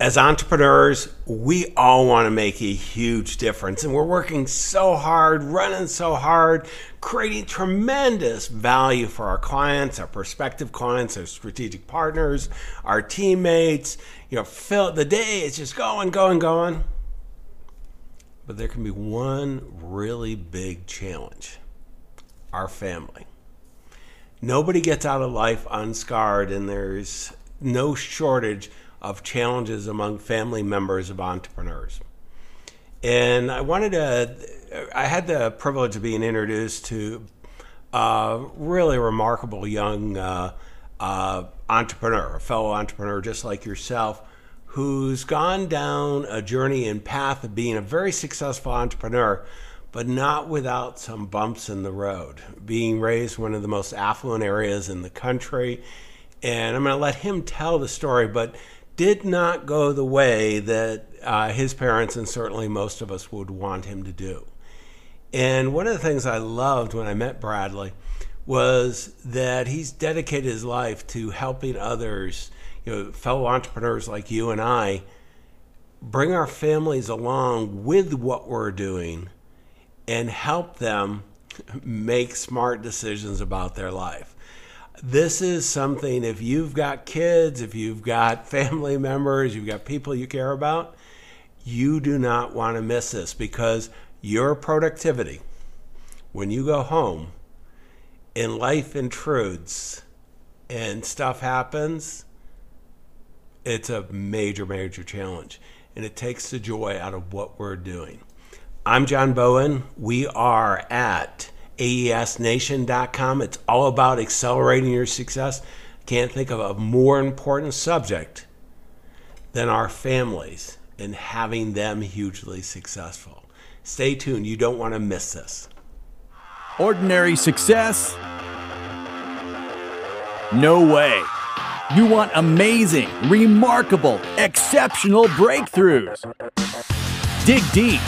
as entrepreneurs, we all want to make a huge difference. And we're working so hard, running so hard, creating tremendous value for our clients, our prospective clients, our strategic partners, our teammates. You know, fill, the day is just going, going, going. But there can be one really big challenge our family. Nobody gets out of life unscarred, and there's no shortage of challenges among family members of entrepreneurs. And I wanted to, I had the privilege of being introduced to a really remarkable young uh, uh, entrepreneur, a fellow entrepreneur just like yourself, who's gone down a journey and path of being a very successful entrepreneur, but not without some bumps in the road. Being raised in one of the most affluent areas in the country. And I'm going to let him tell the story, but did not go the way that uh, his parents and certainly most of us would want him to do. And one of the things I loved when I met Bradley was that he's dedicated his life to helping others, you know, fellow entrepreneurs like you and I, bring our families along with what we're doing and help them make smart decisions about their life this is something, if you've got kids, if you've got family members, you've got people you care about, you do not want to miss this because your productivity, when you go home and life intrudes and stuff happens, it's a major, major challenge. And it takes the joy out of what we're doing. I'm John Bowen. We are at aesnation.com. It's all about accelerating your success. Can't think of a more important subject than our families and having them hugely successful. Stay tuned. You don't want to miss this. Ordinary success? No way. You want amazing, remarkable, exceptional breakthroughs. Dig deep,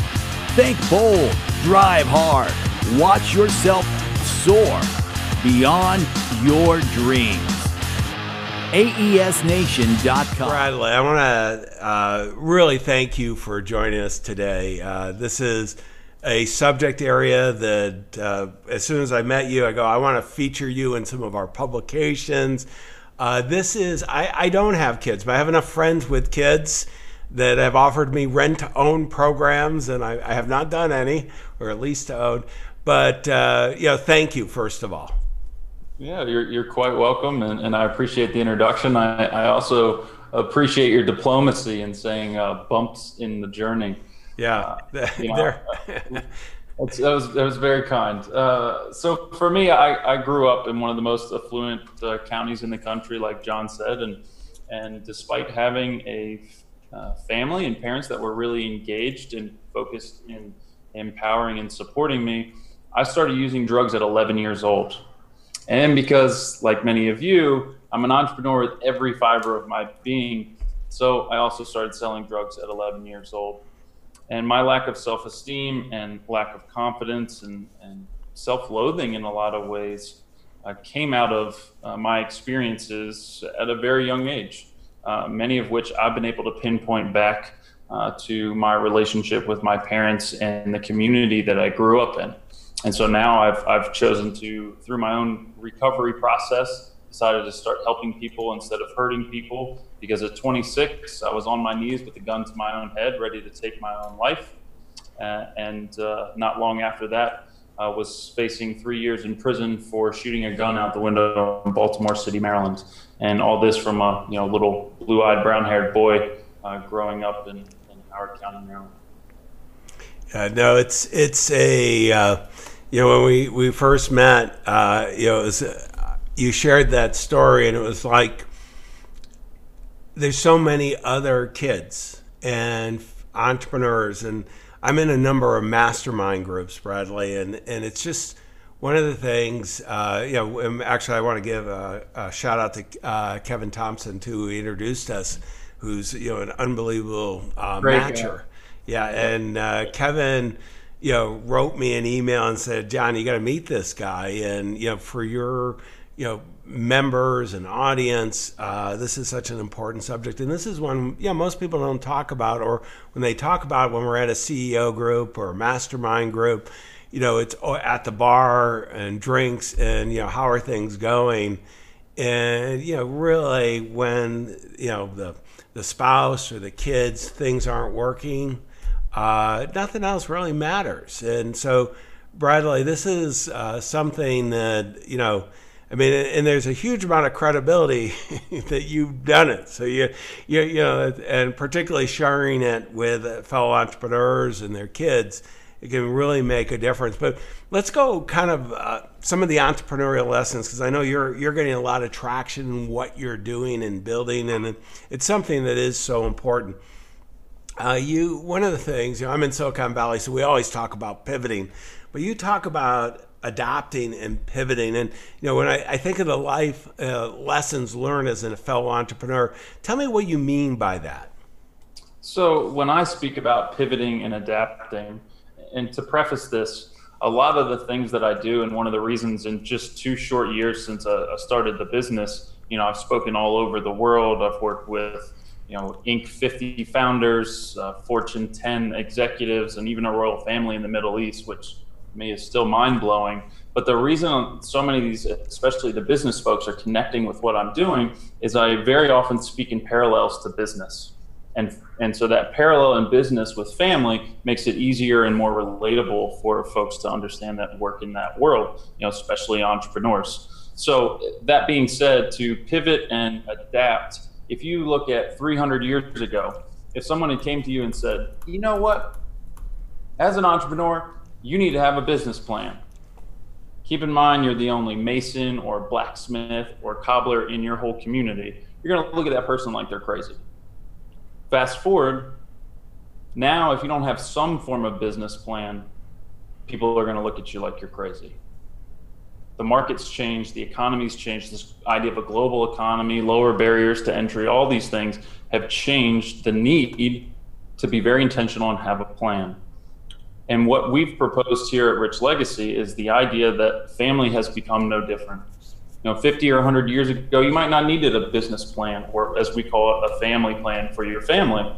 think bold, drive hard Watch yourself soar beyond your dreams. AESNation.com. Bradley, I want to uh, really thank you for joining us today. Uh, this is a subject area that, uh, as soon as I met you, I go, I want to feature you in some of our publications. Uh, this is, I, I don't have kids, but I have enough friends with kids that have offered me rent to own programs, and I, I have not done any, or at least to own. But uh, you know, thank you first of all. Yeah, you're you're quite welcome, and, and I appreciate the introduction. I, I also appreciate your diplomacy in saying uh, bumps in the journey. Yeah, uh, you know, that was that was very kind. Uh, so for me, I, I grew up in one of the most affluent uh, counties in the country, like John said, and and despite having a uh, family and parents that were really engaged and focused in empowering and supporting me, I started using drugs at 11 years old. And because, like many of you, I'm an entrepreneur with every fiber of my being. So I also started selling drugs at 11 years old. And my lack of self esteem and lack of confidence and, and self loathing in a lot of ways uh, came out of uh, my experiences at a very young age, uh, many of which I've been able to pinpoint back uh, to my relationship with my parents and the community that I grew up in and so now I've, I've chosen to, through my own recovery process, decided to start helping people instead of hurting people. Because at 26, I was on my knees with a gun to my own head, ready to take my own life. Uh, and uh, not long after that, I was facing three years in prison for shooting a gun out the window in Baltimore City, Maryland. And all this from a you know little blue-eyed, brown-haired boy uh, growing up in, in Howard County, Maryland. Uh, no, it's it's a uh, you know when we we first met, uh, you know, was, uh, you shared that story, and it was like there's so many other kids and entrepreneurs, and I'm in a number of mastermind groups, Bradley, and and it's just one of the things, uh, you know, actually, I want to give a, a shout out to uh, Kevin Thompson too, who introduced us, who's you know an unbelievable uh, matcher. Yeah, and uh, Kevin you know, wrote me an email and said, John, you got to meet this guy. And, you know, for your, you know, members and audience, uh, this is such an important subject, and this is one yeah most people don't talk about, or when they talk about it, when we're at a CEO group or mastermind group, you know, it's at the bar and drinks, and you know how are things going, and you know really when you know the the spouse or the kids things aren't working, uh, nothing else really matters, and so Bradley, this is uh, something that you know I mean, and there's a huge amount of credibility that you've done it. So you, you, you know, and particularly sharing it with fellow entrepreneurs and their kids, it can really make a difference. But let's go kind of uh, some of the entrepreneurial lessons because I know you're you're getting a lot of traction in what you're doing and building, and it's something that is so important. Uh, you one of the things you know, I'm in Silicon Valley, so we always talk about pivoting, but you talk about adapting and pivoting. And you know, when I, I think of the life uh, lessons learned as a fellow entrepreneur, tell me what you mean by that. So when I speak about pivoting and adapting, and to preface this, a lot of the things that I do, and one of the reasons in just two short years since I started the business, you know, I've spoken all over the world. I've worked with you know, Inc. 50 founders, uh, Fortune 10 executives, and even a royal family in the Middle East, which to me is still mind blowing. But the reason so many of these, especially the business folks, are connecting with what I'm doing is I very often speak in parallels to business. And, and so that parallel in business with family makes it easier and more relatable for folks to understand that work in that world, you know, especially entrepreneurs. So that being said, to pivot and adapt, if you look at 300 years ago, if someone had came to you and said, you know what, as an entrepreneur, you need to have a business plan. Keep in mind, you're the only mason or blacksmith or cobbler in your whole community. You're going to look at that person like they're crazy. Fast forward, now if you don't have some form of business plan, people are going to look at you like you're crazy. The market's changed, the economy's changed. This idea of a global economy, lower barriers to entry, all these things have changed the need to be very intentional and have a plan. And what we've proposed here at Rich Legacy is the idea that family has become no different. You know, 50 or 100 years ago, you might not needed a business plan or, as we call it, a family plan for your family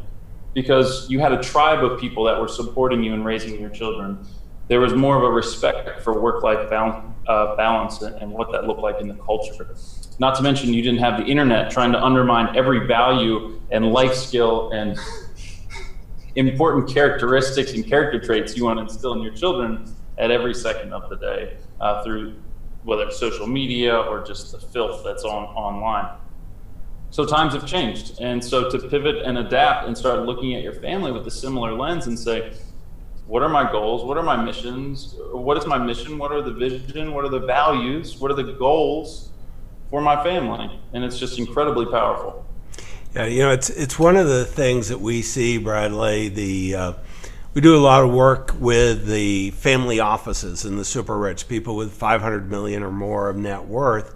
because you had a tribe of people that were supporting you and raising your children. There was more of a respect for work life balance, uh, balance and what that looked like in the culture. Not to mention, you didn't have the internet trying to undermine every value and life skill and important characteristics and character traits you want to instill in your children at every second of the day uh, through whether it's social media or just the filth that's on online. So times have changed. And so to pivot and adapt and start looking at your family with a similar lens and say, what are my goals? What are my missions? What is my mission? What are the vision? What are the values? What are the goals for my family? And it's just incredibly powerful. Yeah, you know, it's it's one of the things that we see, Bradley. The uh, we do a lot of work with the family offices and the super rich people with 500 million or more of net worth.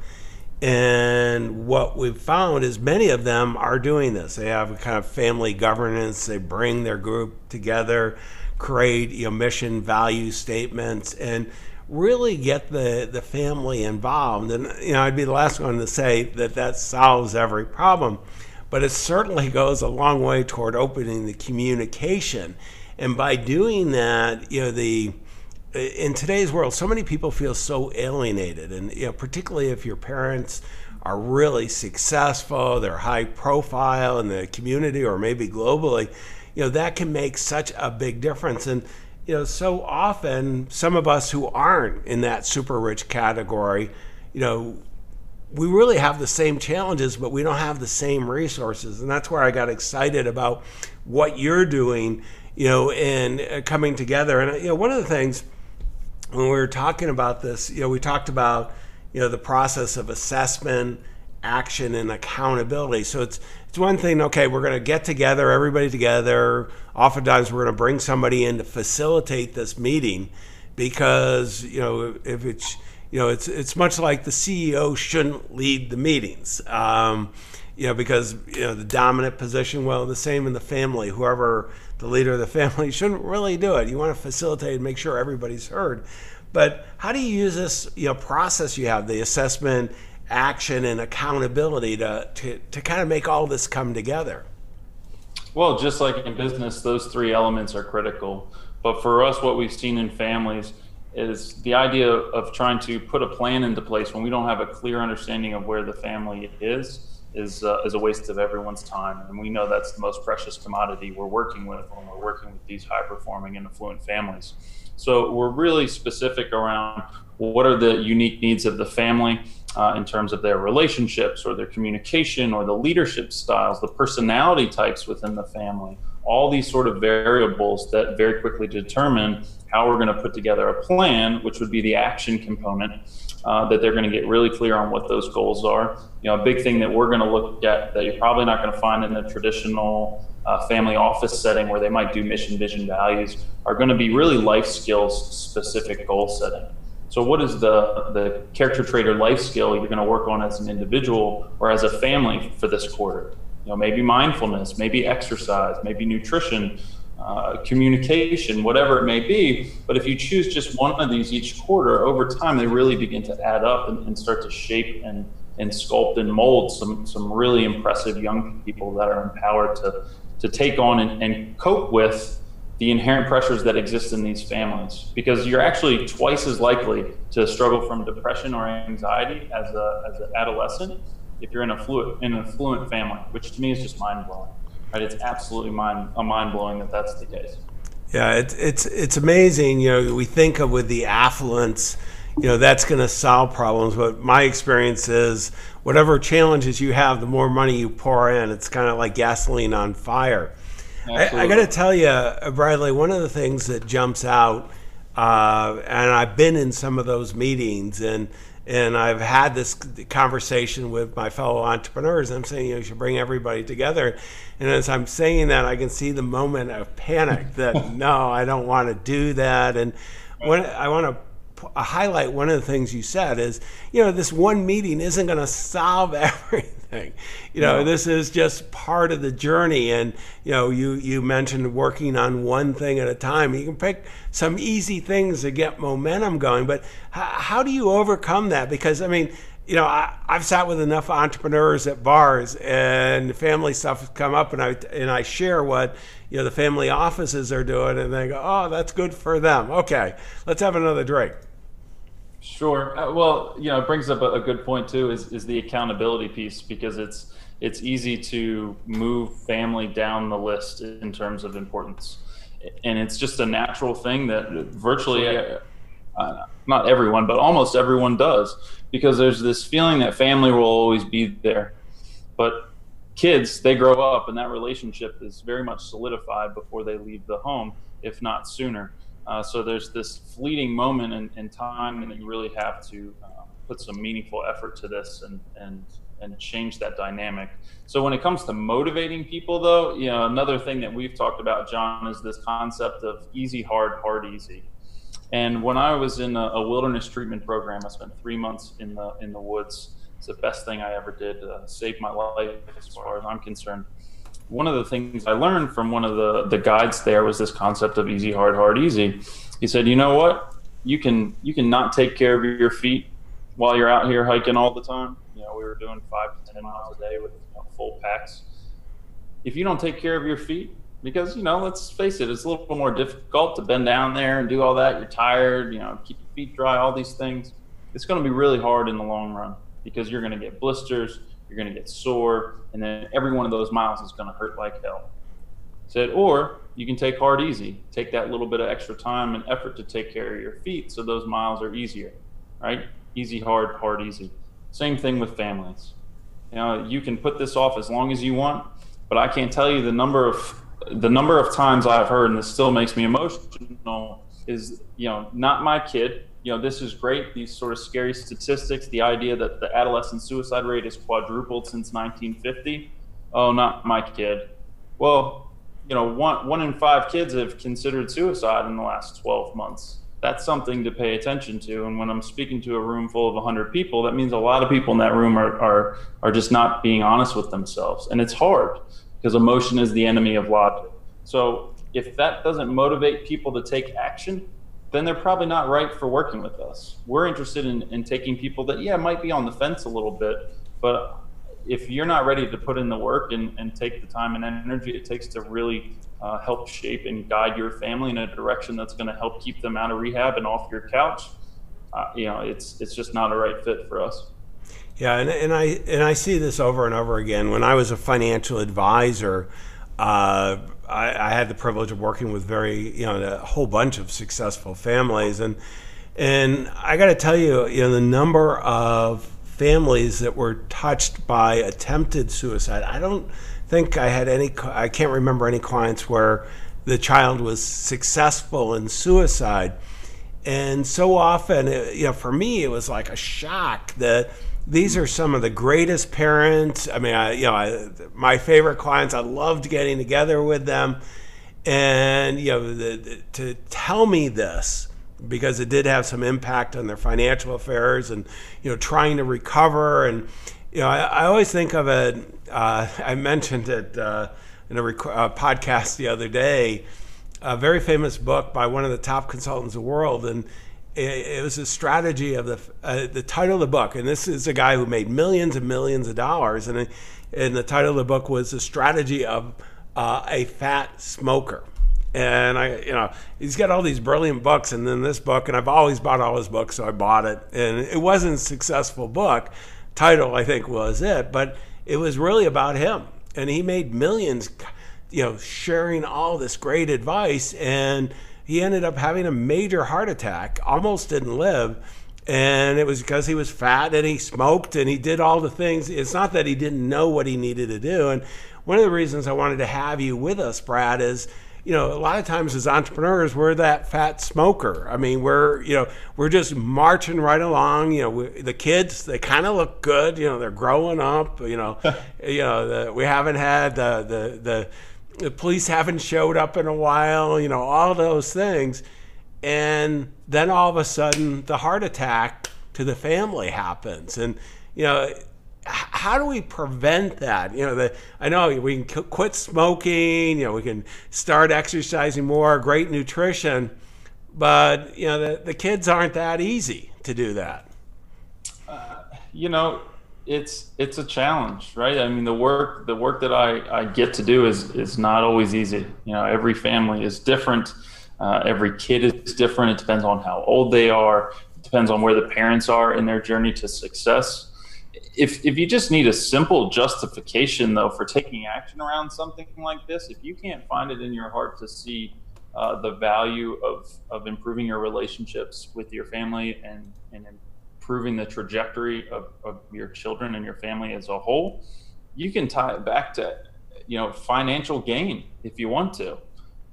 And what we've found is many of them are doing this. They have a kind of family governance. They bring their group together, create you know, mission value statements, and really get the, the family involved. And you know, I'd be the last one to say that that solves every problem but it certainly goes a long way toward opening the communication. And by doing that, you know, the in today's world, so many people feel so alienated, and you know, particularly if your parents are really successful, they're high profile in the community or maybe globally, you know, that can make such a big difference. And you know, so often some of us who aren't in that super rich category, you know, we really have the same challenges, but we don't have the same resources. And that's where I got excited about what you're doing, you know, and uh, coming together. And, you know, one of the things when we were talking about this, you know, we talked about, you know, the process of assessment, action, and accountability. So it's, it's one thing, okay, we're going to get together, everybody together. Oftentimes we're going to bring somebody in to facilitate this meeting because, you know, if it's, you know, it's it's much like the CEO shouldn't lead the meetings. Um, you know, because you know the dominant position. Well, the same in the family. Whoever the leader of the family shouldn't really do it. You want to facilitate and make sure everybody's heard. But how do you use this you know process you have the assessment, action and accountability to, to, to kind of make all this come together? Well, just like in business, those three elements are critical. But for us, what we've seen in families is the idea of trying to put a plan into place when we don't have a clear understanding of where the family is is, uh, is a waste of everyone's time. And we know that's the most precious commodity we're working with when we're working with these high performing and affluent families. So we're really specific around what are the unique needs of the family uh, in terms of their relationships or their communication or the leadership styles, the personality types within the family, all these sort of variables that very quickly determine how we're going to put together a plan, which would be the action component, uh, that they're going to get really clear on what those goals are. You know, a big thing that we're going to look at that you're probably not going to find in the traditional uh, family office setting where they might do mission, vision, values are going to be really life skills specific goal setting. So, what is the the character trait or life skill you're going to work on as an individual or as a family for this quarter? You know, maybe mindfulness, maybe exercise, maybe nutrition, uh, communication, whatever it may be. But if you choose just one of these each quarter, over time they really begin to add up and, and start to shape and and sculpt and mold some some really impressive young people that are empowered to to take on and, and cope with the inherent pressures that exist in these families because you're actually twice as likely to struggle from depression or anxiety as, a, as an adolescent if you're in a fluent in an affluent family, which to me is just mind blowing. Right? It's absolutely mind mind blowing that that's the case. Yeah, it's it's it's amazing. You know, we think of with the affluence, you know, that's going to solve problems. But my experience is, whatever challenges you have, the more money you pour in, it's kind of like gasoline on fire. I, I got to tell you, uh, Bradley, one of the things that jumps out, uh, and I've been in some of those meetings, and and I've had this conversation with my fellow entrepreneurs. I'm saying you, know, you should bring everybody together, and as I'm saying that, I can see the moment of panic that no, I don't want to do that, and when I want to highlight one of the things you said is, you know, this one meeting isn't going to solve everything. You know, no. this is just part of the journey. And, you know, you, you mentioned working on one thing at a time. You can pick some easy things to get momentum going, but how, how do you overcome that? Because, I mean, you know, I, have sat with enough entrepreneurs at bars and family stuff has come up and I, and I share what, you know, the family offices are doing and they go, oh, that's good for them. Okay, let's have another drink. Sure. Uh, well, you know, it brings up a, a, good point too. Is is the accountability piece because it's it's easy to move family down the list in terms of importance, and it's just a natural thing that virtually, uh, not everyone, but almost everyone does because there's this feeling that family will always be there, but kids they grow up and that relationship is very much solidified before they leave the home, if not sooner. Uh, so there's this fleeting moment in, in, time, and you really have to uh, put some meaningful effort to this and and and change that dynamic. So when it comes to motivating people, though, you know, another thing that we've talked about, John, is this concept of easy, hard, hard, easy. And when I was in a, a wilderness treatment program, I spent three months in the in the woods. It's the best thing I ever did to save my life, as far as I'm concerned one of the things I learned from one of the, the guides there was this concept of easy, hard, hard, easy. He said, you know what? You can you can not take care of your feet while you're out here hiking all the time. You know, we were doing five to ten miles a day with full packs. If you don't take care of your feet, because you know, let's face it, it's a little more difficult to bend down there and do all that. You're tired, you know, keep your feet dry, all these things. It's going to be really hard in the long run because you're going to get blisters you're going to get sore, and then every one of those miles is going to hurt like hell. Said, or you can take hard easy. Take that little bit of extra time and effort to take care of your feet so those miles are easier, right? Easy, hard, hard, easy. Same thing with families. You know, you can put this off as long as you want, but I can't tell you the number of the number of times I've heard, and this still makes me emotional, is you know, not my kid, you know, this is great. These sort of scary statistics, the idea that the adolescent suicide rate has quadrupled since 1950. Oh, not my kid. Well, you know, one one in five kids have considered suicide in the last 12 months. That's something to pay attention to. And when I'm speaking to a room full of 100 people, that means a lot of people in that room are are are just not being honest with themselves, and it's hard because emotion is the enemy of logic. So if that doesn't motivate people to take action, then they're probably not right for working with us. We're interested in, in taking people that, yeah, might be on the fence a little bit, but if you're not ready to put in the work and, and take the time and energy it takes to really uh, help shape and guide your family in a direction that's going to help keep them out of rehab and off your couch, uh, you know, it's it's just not a right fit for us. Yeah, and, and I and I see this over and over again. When I was a financial advisor, uh, I, I, had the privilege of working with very you know a whole bunch of successful families, and and I got to tell you, you know, the number of families that were touched by attempted suicide. I don't think I had any. I can't remember any clients where the child was successful in suicide, and so often, you know, for me, it was like a shock that these are some of the greatest parents. I mean, I, you know, I, my favorite clients. I loved getting together with them, and you know, the, the, to tell me this because it did have some impact on their financial affairs and you know trying to recover and you know I, I always think of it. Uh, I mentioned it uh, in a rec- uh, podcast the other day. A very famous book by one of the top consultants in the world, and it, was a strategy of the uh, the title of the book, and this is a guy who made millions and millions of dollars, and and the title of the book was the strategy of uh, a fat smoker. And I, you know, he's got all these brilliant books, and then this book, and I've always bought all his books, so I bought it, and it wasn't a successful book. Title, I think, was it, but it was really about him, and he made millions, you know, sharing all this great advice, and he ended up having a major heart attack, almost didn't live. And it was because he was fat and he smoked and he did all the things. It's not that he didn't know what he needed to do. And one of the reasons I wanted to have you with us, Brad, is you know, a lot of times as entrepreneurs, we're that fat smoker. I mean, we're, you know, we're just marching right along. You know, we, the kids, they kind of look good. You know, they're growing up. You know, you know, the, we haven't had the, the, the, the police haven't showed up in a while, you know, all those things. And then all of a sudden, the heart attack to the family happens. And, you know, how do we prevent that? You know, the, I know we can quit smoking, you know, we can start exercising more, great nutrition, but, you know, the, the kids aren't that easy to do that. Uh, you know, it's it's a challenge, right? I mean, the work the work that I, I get to do is is not always easy. You know, every family is different. Uh, every kid is different. It depends on how old they are. It depends on where the parents are in their journey to success. If if you just need a simple justification though for taking action around something like this, if you can't find it in your heart to see uh, the value of of improving your relationships with your family and and improving the trajectory of, of your children and your family as a whole, you can tie it back to, you know, financial gain if you want to.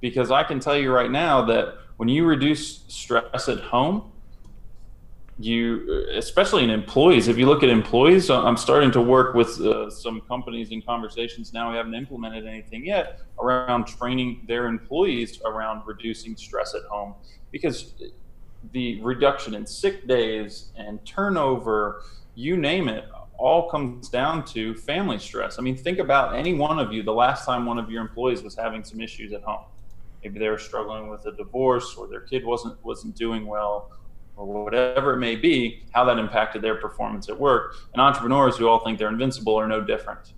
Because I can tell you right now that when you reduce stress at home, you especially in employees if you look at employees i'm starting to work with uh, some companies in conversations now we haven't implemented anything yet around training their employees around reducing stress at home because the reduction in sick days and turnover, you name it, all comes down to family stress. I mean, think about any one of you the last time one of your employees was having some issues at home. Maybe they were struggling with a divorce or their kid wasn't wasn't doing well or whatever it may be, how that impacted their performance at work. And entrepreneurs who all think they're invincible are no different.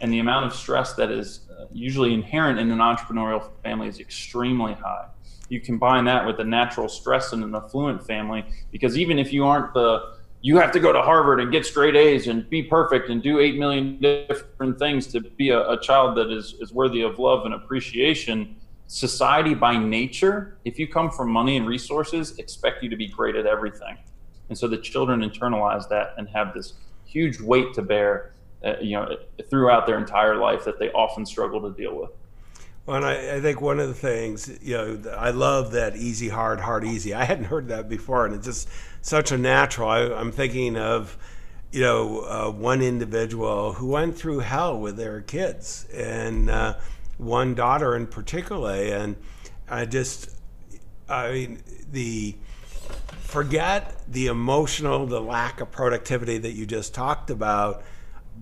And the amount of stress that is uh, usually inherent in an entrepreneurial family is extremely high you combine that with the natural stress in an affluent family because even if you aren't the you have to go to Harvard and get straight A's and be perfect and do 8 million different things to be a, a, child that is, is worthy of love and appreciation. Society by nature, if you come from money and resources, expect you to be great at everything. And so the children internalize that and have this huge weight to bear, uh, you know, throughout their entire life that they often struggle to deal with. Well, and I, I, think one of the things, you know, I love that easy, hard, hard, easy. I hadn't heard that before, and it's just such a natural. I, am thinking of, you know, uh, one individual who went through hell with their kids, and uh, one daughter in particular, and I just, I mean, the forget the emotional, the lack of productivity that you just talked about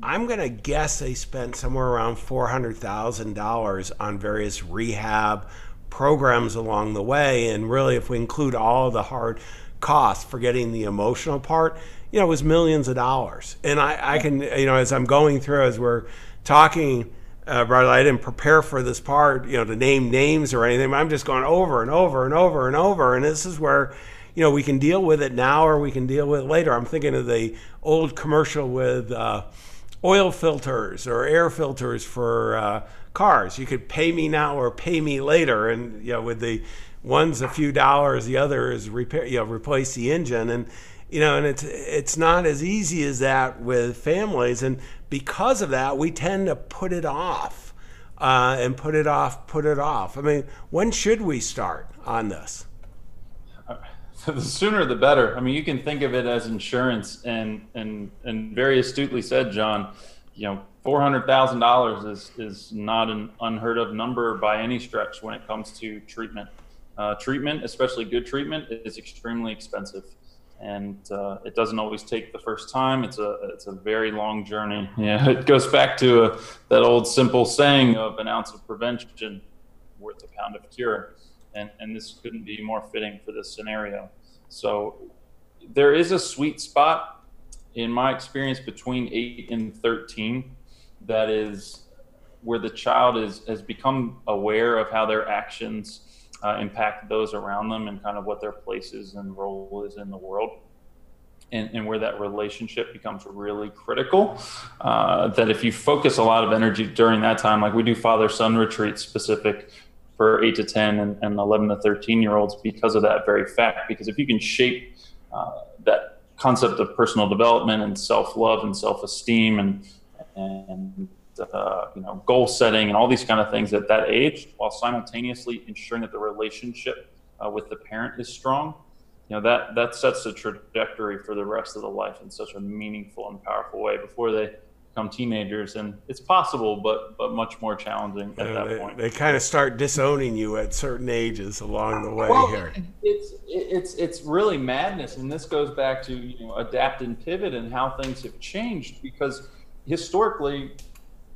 I'm to guess they spent somewhere around $400,000 on various rehab programs along the way. And really, if we include all the hard costs, forgetting the emotional part, you know, it was millions of dollars. And I, I can, you know, as I'm going through, as we're talking, uh, Brother, I didn't prepare for this part, you know, to name names or anything. I'm just going over and over and over and over. And this is where, you know, we can deal with it now or we can deal with it later. I'm thinking of the old commercial with uh, oil filters or air filters for uh, cars. You could pay me now or pay me later. And, you know, with the one's a few dollars, the other is repair, you know, replace the engine. And, you know, and it's it's not as easy as that with families, and because of that, we tend to put it off uh, and put it off, put it off. I mean, when should we start on this? the sooner the better. I mean, you can think of it as insurance, and and and very astutely said, John. You know, four hundred thousand dollars is is not an unheard of number by any stretch when it comes to treatment. Uh, treatment, especially good treatment, is extremely expensive and uh, it doesn't always take the first time. It's a it's a very long journey. Yeah, it goes back to a, uh, that old simple saying of an ounce of prevention worth a pound of cure, and and this couldn't be more fitting for this scenario. So there is a sweet spot in my experience between eight and thirteen that is where the child is has become aware of how their actions uh, impact those around them and kind of what their place is and role is in the world. And, and where that relationship becomes really critical. Uh, that if you focus a lot of energy during that time, like we do father son retreats specific for 8 to 10 and, and 11 to 13 year olds because of that very fact. Because if you can shape uh, that concept of personal development and self love and self esteem and, and uh, you know, goal setting and all these kind of things at that age, while simultaneously ensuring that the relationship uh, with the parent is strong. You know that that sets the trajectory for the rest of the life in such a meaningful and powerful way before they become teenagers, and it's possible, but but much more challenging at that they, point. They kind of start disowning you at certain ages along the way well, here. It's it's it's really madness, and this goes back to you know adapt and pivot and how things have changed because historically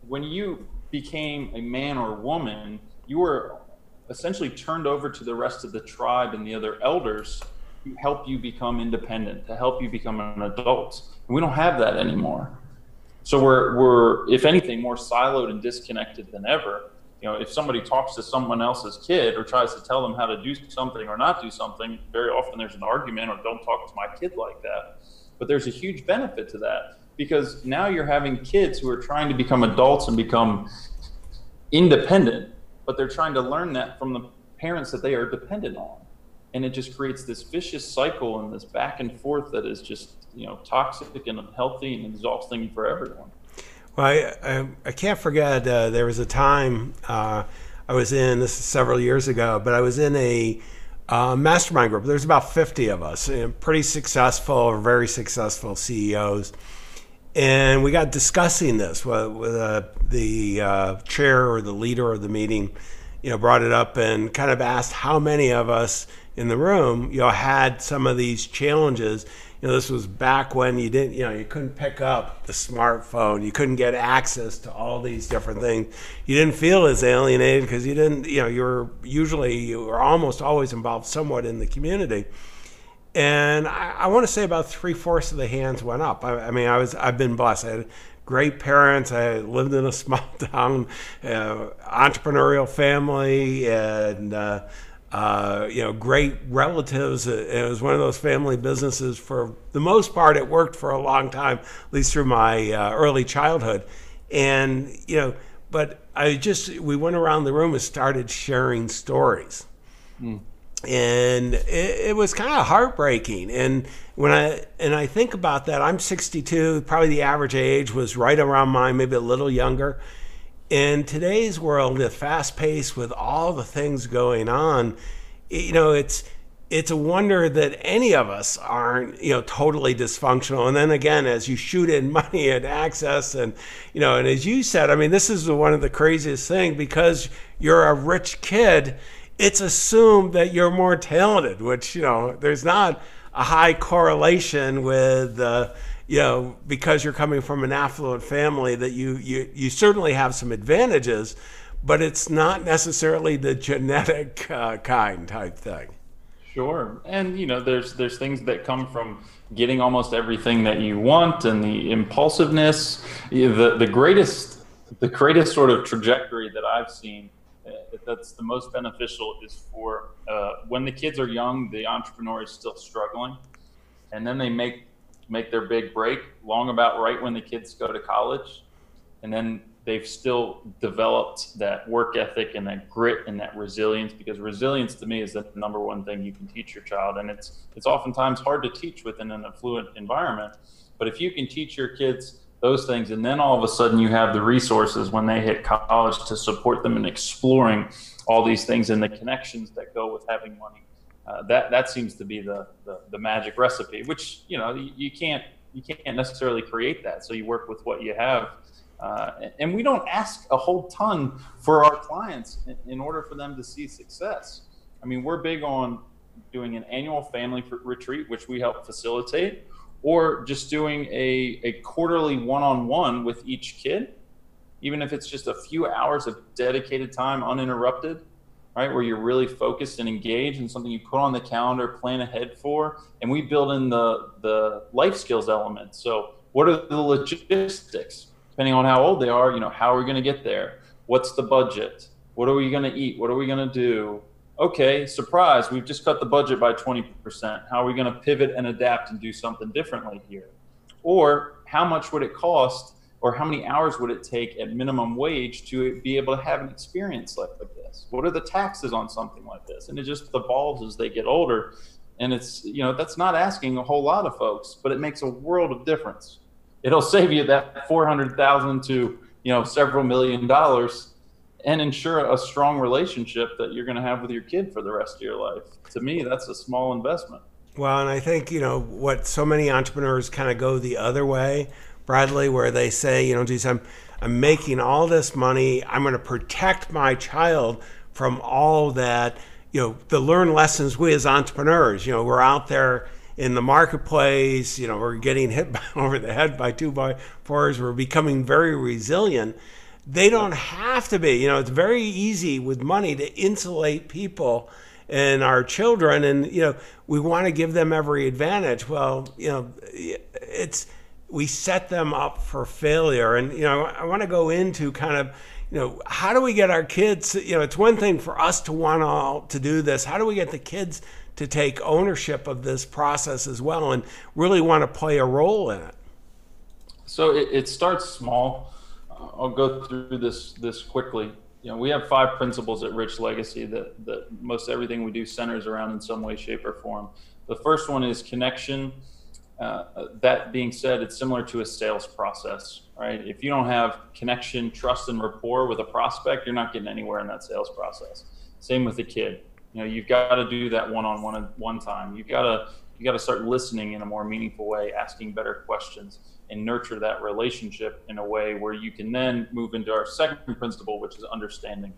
when you became a man or woman, you were essentially turned over to the rest of the tribe and the other elders to help you become independent, to help you become an adult. And we don't have that anymore. So we're, we're, if anything, more siloed and disconnected than ever. You know, if somebody talks to someone else's kid or tries to tell them how to do something or not do something, very often there's an argument or don't talk to my kid like that. But there's a huge benefit to that because now you're having kids who are trying to become adults and become independent, but they're trying to learn that from the parents that they are dependent on. And it just creates this vicious cycle and this back and forth that is just, you know, toxic and unhealthy and exhausting for everyone. Well, I, I, I can't forget uh, there was a time uh, I was in, this is several years ago, but I was in a uh, mastermind group. There's about 50 of us, pretty successful, or very successful CEOs and we got discussing this with, with uh, the uh, chair or the leader of the meeting you know brought it up and kind of asked how many of us in the room you know had some of these challenges know this was back when you didn't you know you couldn't pick up the smartphone you couldn't get access to all these different things you didn't feel as alienated because you didn't you know you were usually you were almost always involved somewhat in the community and I, I want to say about three fourths of the hands went up. I, I, mean, I was I've been blessed. I had great parents. I lived in a small town, uh, entrepreneurial family, and uh, uh, you know, great relatives. It was one of those family businesses. For the most part, it worked for a long time, at least through my uh, early childhood. And you know, but I just we went around the room and started sharing stories. Mm and it, it was kind of heartbreaking. And when I and I think about that, I'm 62. Probably the average age was right around mine, maybe a little younger. In today's world, the fast pace with all the things going on, you know, it's it's a wonder that any of us aren't you know totally dysfunctional. And then again as you shoot in money and access and you know and as you said i mean this is one of the craziest things because you're a rich kid it's assumed that you're more talented, which, you know, there's not a high correlation with, uh, you know, because you're coming from an affluent family that you, you, you certainly have some advantages, but it's not necessarily the genetic uh, kind type thing. Sure, and you know, there's there's things that come from getting almost everything that you want, and the impulsiveness. The the greatest the greatest sort of trajectory that I've seen uh, that's the most beneficial is for uh, when the kids are young, the entrepreneur is still struggling, and then they make make their big break long about right when the kids go to college, and then they've still developed that work ethic and that grit and that resilience because resilience to me is the number one thing you can teach your child. And it's it's oftentimes hard to teach within an affluent environment but if you can teach your kids those things and then all of a sudden you have the resources when they hit college to support them in exploring all these things and the connections that go with having money uh, that that seems to be the, the, the magic recipe which you know you, you can't you can't necessarily create that. So you work with what you have. Uh, and we don't ask a whole ton for our clients in, in, order for them to see success. I mean, we're big on doing an annual family retreat, which we help facilitate, or just doing a, a quarterly one on one with each kid, even if it's just a few hours of dedicated time uninterrupted, right? Where you're really focused and engaged and something you put on the calendar, plan ahead for. And we build in the, the life skills element. So, what are the logistics? depending on how old they are, you know, how are we going to get there? What's the budget? What are we going to eat? What are we going to do? Okay, surprise, we've just cut the budget by 20%. How are we going to pivot and adapt and do something differently here? Or how much would it cost or how many hours would it take at minimum wage to be able to have an experience like, this? What are the taxes on something like this? And it just evolves as they get older. And it's, you know, that's not asking a whole lot of folks, but it makes a world of difference it'll save you that 400,000 to, you know, several million dollars and ensure a strong relationship that you're going to have with your kid for the rest of your life. To me, that's a small investment. Well, and I think, you know, what so many entrepreneurs kind of go the other way, Bradley, where they say, you know, geez, I'm, I'm making all this money. I'm going to protect my child from all that, you know, the learn lessons we as entrepreneurs, you know, we're out there in the marketplace. You know, we're getting hit by, over the head by two by fours. We're becoming very resilient. They don't have to be. You know, it's very easy with money to insulate people and our children, and you know, we want to give them every advantage. Well, you know, it's we set them up for failure, and you know, I want to go into kind of you know, how do we get our kids? You know, it's one thing for us to want all to do this. How do we get the kids to take ownership of this process as well and really want to play a role in it? So it, it starts small. Uh, I'll go through this this quickly. You know, we have five principles at Rich Legacy that that most everything we do centers around in some way, shape, or form. The first one is connection. Uh, that being said, it's similar to a sales process, right? If you don't have connection, trust, and rapport with a prospect, you're not getting anywhere in that sales process. Same with a kid you know you've got to do that one-on-one at one time you've got to you got to start listening in a more meaningful way asking better questions and nurture that relationship in a way where you can then move into our second principle which is understanding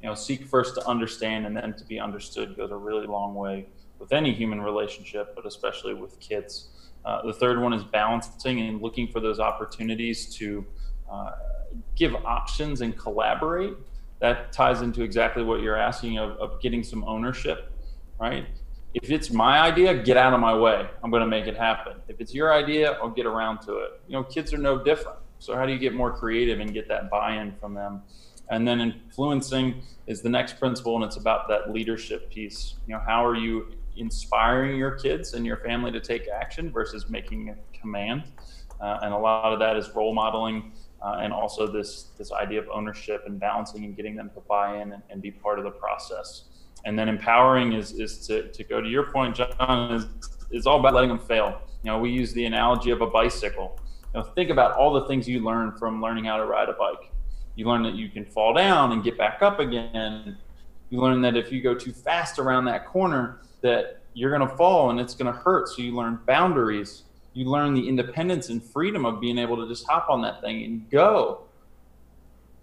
you know seek first to understand and then to be understood goes a really long way with any human relationship but especially with kids uh, the third one is balancing and looking for those opportunities to uh, give options and collaborate that ties into exactly what you're asking of, of getting some ownership, right? If it's my idea, get out of my way. I'm going to make it happen. If it's your idea, I'll get around to it. You know, kids are no different. So how do you get more creative and get that buy-in from them? And then influencing is the next principle, and it's about that leadership piece. You know, how are you inspiring your kids and your family to take action versus making a command? Uh, and a lot of that is role modeling uh, and also this this idea of ownership and balancing and getting them to buy in and, and, be part of the process. And then empowering is is to, to go to your point, John, is is all about letting them fail. You know, we use the analogy of a bicycle. You know, think about all the things you learn from learning how to ride a bike. You learn that you can fall down and get back up again. You learn that if you go too fast around that corner, that you're going to fall and it's going to hurt. So you learn boundaries you learn the independence and freedom of being able to just hop on that thing and go.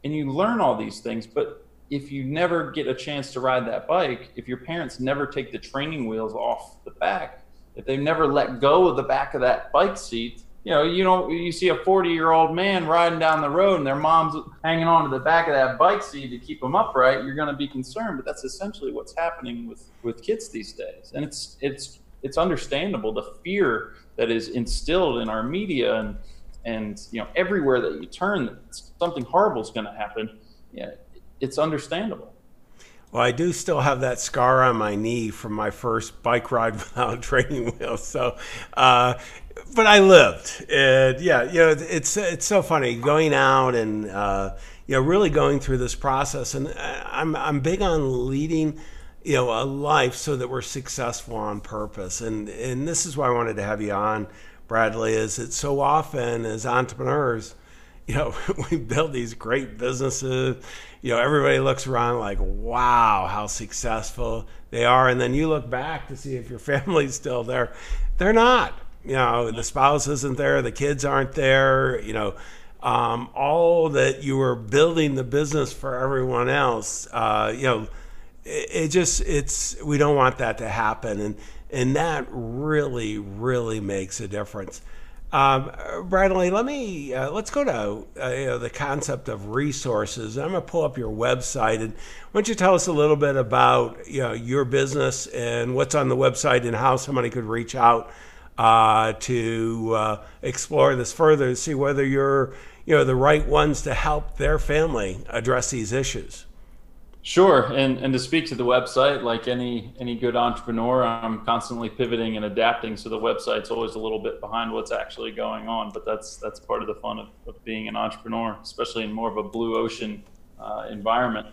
And you learn all these things. But if you never get a chance to ride that bike, if your parents never take the training wheels off the back, if they never let go of the back of that bike seat, you know, you know, you see a 40 year old man riding down the road and their mom's hanging on to the back of that bike seat to keep them upright, you're going to be concerned. But that's essentially what's happening with, with kids these days. And it's, it's, it's understandable the fear that is instilled in our media and, and, you know, everywhere that you turn, something horrible is going to happen. Yeah, it's understandable. Well, I do still have that scar on my knee from my first bike ride without training wheels. So, uh, but I lived, and yeah, you know, it's it's so funny going out and uh, you know really going through this process. And uh, I'm I'm big on leading, you know, a life so that we're successful on purpose. And and this is why I wanted to have you on, Bradley. Is that so often as entrepreneurs you know, we build these great businesses. You know, everybody looks around like, wow, how successful they are. And then you look back to see if your family's still there. They're not. You know, the spouse isn't there, the kids aren't there, you know. Um, all that you were building the business for everyone else, uh, you know, it, it just it's we don't want that to happen, and and that really really makes a difference. Um, Bradley, let me uh, let's go to uh, you know, the concept of resources. I'm going to pull up your website, and why don't you tell us a little bit about you know your business and what's on the website and how somebody could reach out uh, to uh, explore this further and see whether you're you know the right ones to help their family address these issues. Sure, and and to speak to the website, like any any good entrepreneur, I'm constantly pivoting and adapting. So the website's always a little bit behind what's actually going on, but that's that's part of the fun of, of being an entrepreneur, especially in more of a blue ocean uh, environment.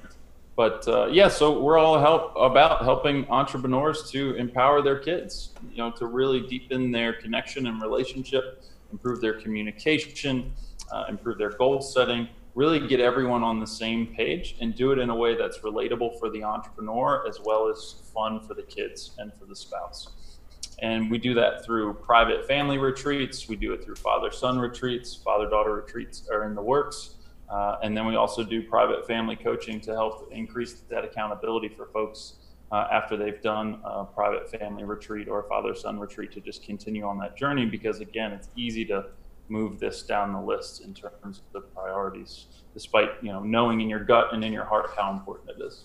But uh, yeah, so we're all help about helping entrepreneurs to empower their kids, you know, to really deepen their connection and relationship, improve their communication, uh, improve their goal setting really get everyone on the same page and do it in a way that's relatable for the entrepreneur as well as fun for the kids and for the spouse. And we do that through private family retreats. We do it through father son retreats. Father daughter retreats are in the works. Uh, and then we also do private family coaching to help increase that accountability for folks uh, after they've done a private family retreat or a father son retreat to just continue on that journey. Because again, it's easy to move this down the list in terms of the priorities, despite you know knowing in your gut and in your heart how important it is.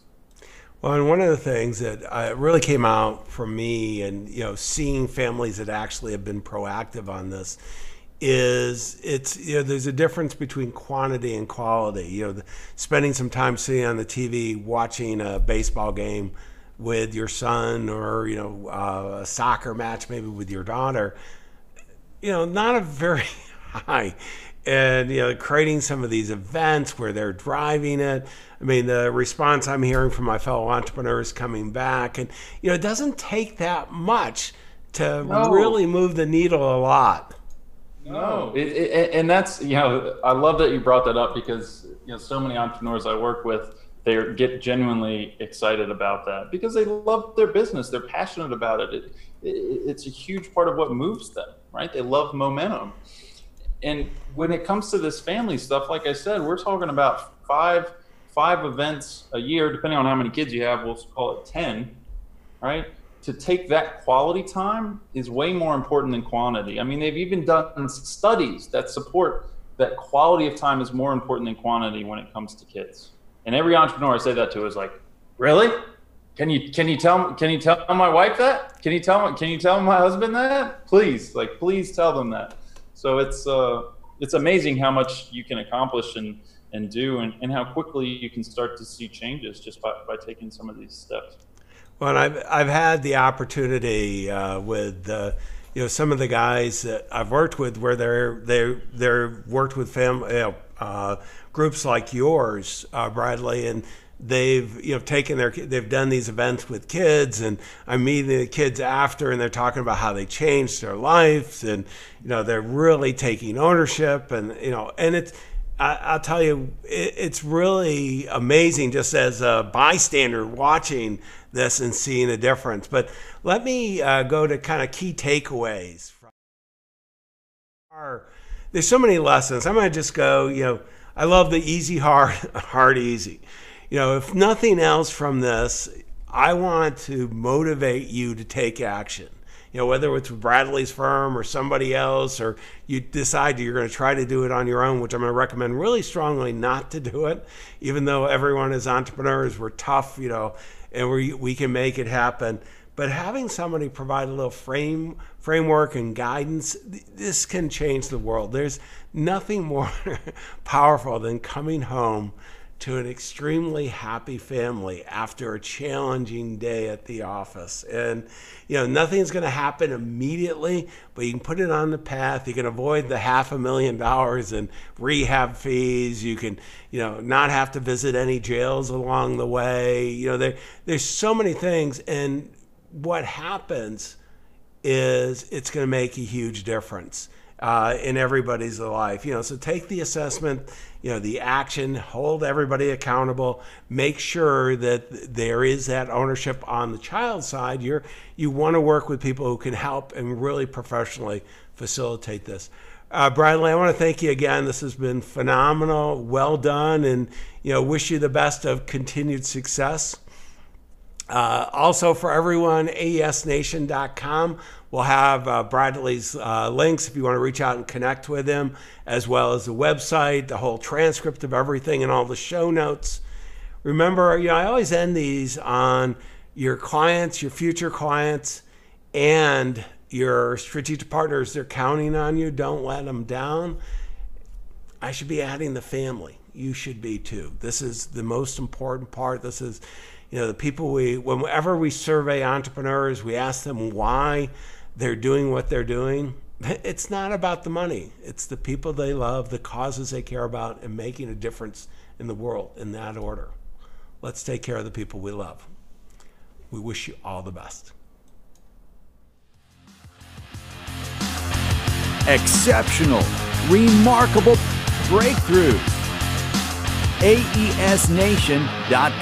Well, and one of the things that uh, really came out for me, and you know, seeing families that actually have been proactive on this, is it's you know there's a difference between quantity and quality. You know, the, spending some time sitting on the TV watching a baseball game with your son, or you know, uh, a soccer match maybe with your daughter. You know, not a very high. And you know, creating some of these events where they're driving it. I mean, the response I'm hearing from my fellow entrepreneurs coming back, and you know, it doesn't take that much to no. really move the needle a lot. No, it, it, and that's you know, I love that you brought that up because you know, so many entrepreneurs I work with, they get genuinely excited about that because they love their business, they're passionate about it. it it's a huge part of what moves them, right? They love momentum and when it comes to this family stuff, like I said, we're talking about five five events a year, depending on how many kids you have. We'll call it ten, right? To take that quality time is way more important than quantity. I mean, they've even done studies that support that quality of time is more important than quantity when it comes to kids. And every entrepreneur I say that to is like, really? Can you can you tell can you tell my wife that? Can you tell can you tell my husband that? Please, like please tell them that. So it's uh, it's amazing how much you can accomplish and and do, and, and how quickly you can start to see changes just by, by taking some of these steps. Well, I've I've had the opportunity uh, with uh, you know some of the guys that I've worked with where they're they they're worked with family you know, uh, groups like yours, uh, Bradley, and they've you know taken their they've done these events with kids and i'm meeting the kids after and they're talking about how they changed their lives and you know they're really taking ownership and you know and it's I, will tell you it, it's really amazing just as a bystander watching this and seeing a difference. But let me uh, go to kind of key takeaways from our there's so many lessons. I'm going to just go you know i love the easy hard hard easy. You know, if nothing else from this, I want to motivate you to take action. you know, whether it's Bradley's firm or somebody else, or you decide you're going to try to do it on your own, which I'm going to recommend really strongly not to do it, even though everyone is entrepreneurs, we're tough, you know, and we, we can make it happen. But having somebody provide a little frame framework and guidance, this can change the world. There's nothing more powerful than coming home to an extremely happy family after a challenging day at the office. And, you know, nothing's going to happen immediately, but you can put it on the path. You can avoid the half a million dollars in rehab fees. You can, you know, not have to visit any jails along the way. You know, there, there's so many things. And what happens is it's going to make a huge difference uh, in everybody's life. You know, so take the assessment, you know, the action, hold everybody accountable, make sure that there is that ownership on the child side. You're you want to work with people who can help and really professionally facilitate this. Uh, Bradley, I want to thank you again. This has been phenomenal. Well done, and you know, wish you the best of continued success. Uh, also, for everyone, aesnation.com We'll have uh, Bradley's uh, links if you want to reach out and connect with him, as well as the website, the whole transcript of everything, and all the show notes. Remember, you know, I always end these on your clients, your future clients, and your strategic partners. They're counting on you. Don't let them down. I should be adding the family. You should be too. This is the most important part. This is, you know, the people we, whenever we survey entrepreneurs, we ask them why they're doing what they're doing. It's not about the money. It's the people they love, the causes they care about, and making a difference in the world in that order. Let's take care of the people we love. We wish you all the best. Exceptional, remarkable breakthroughs. AESNation.com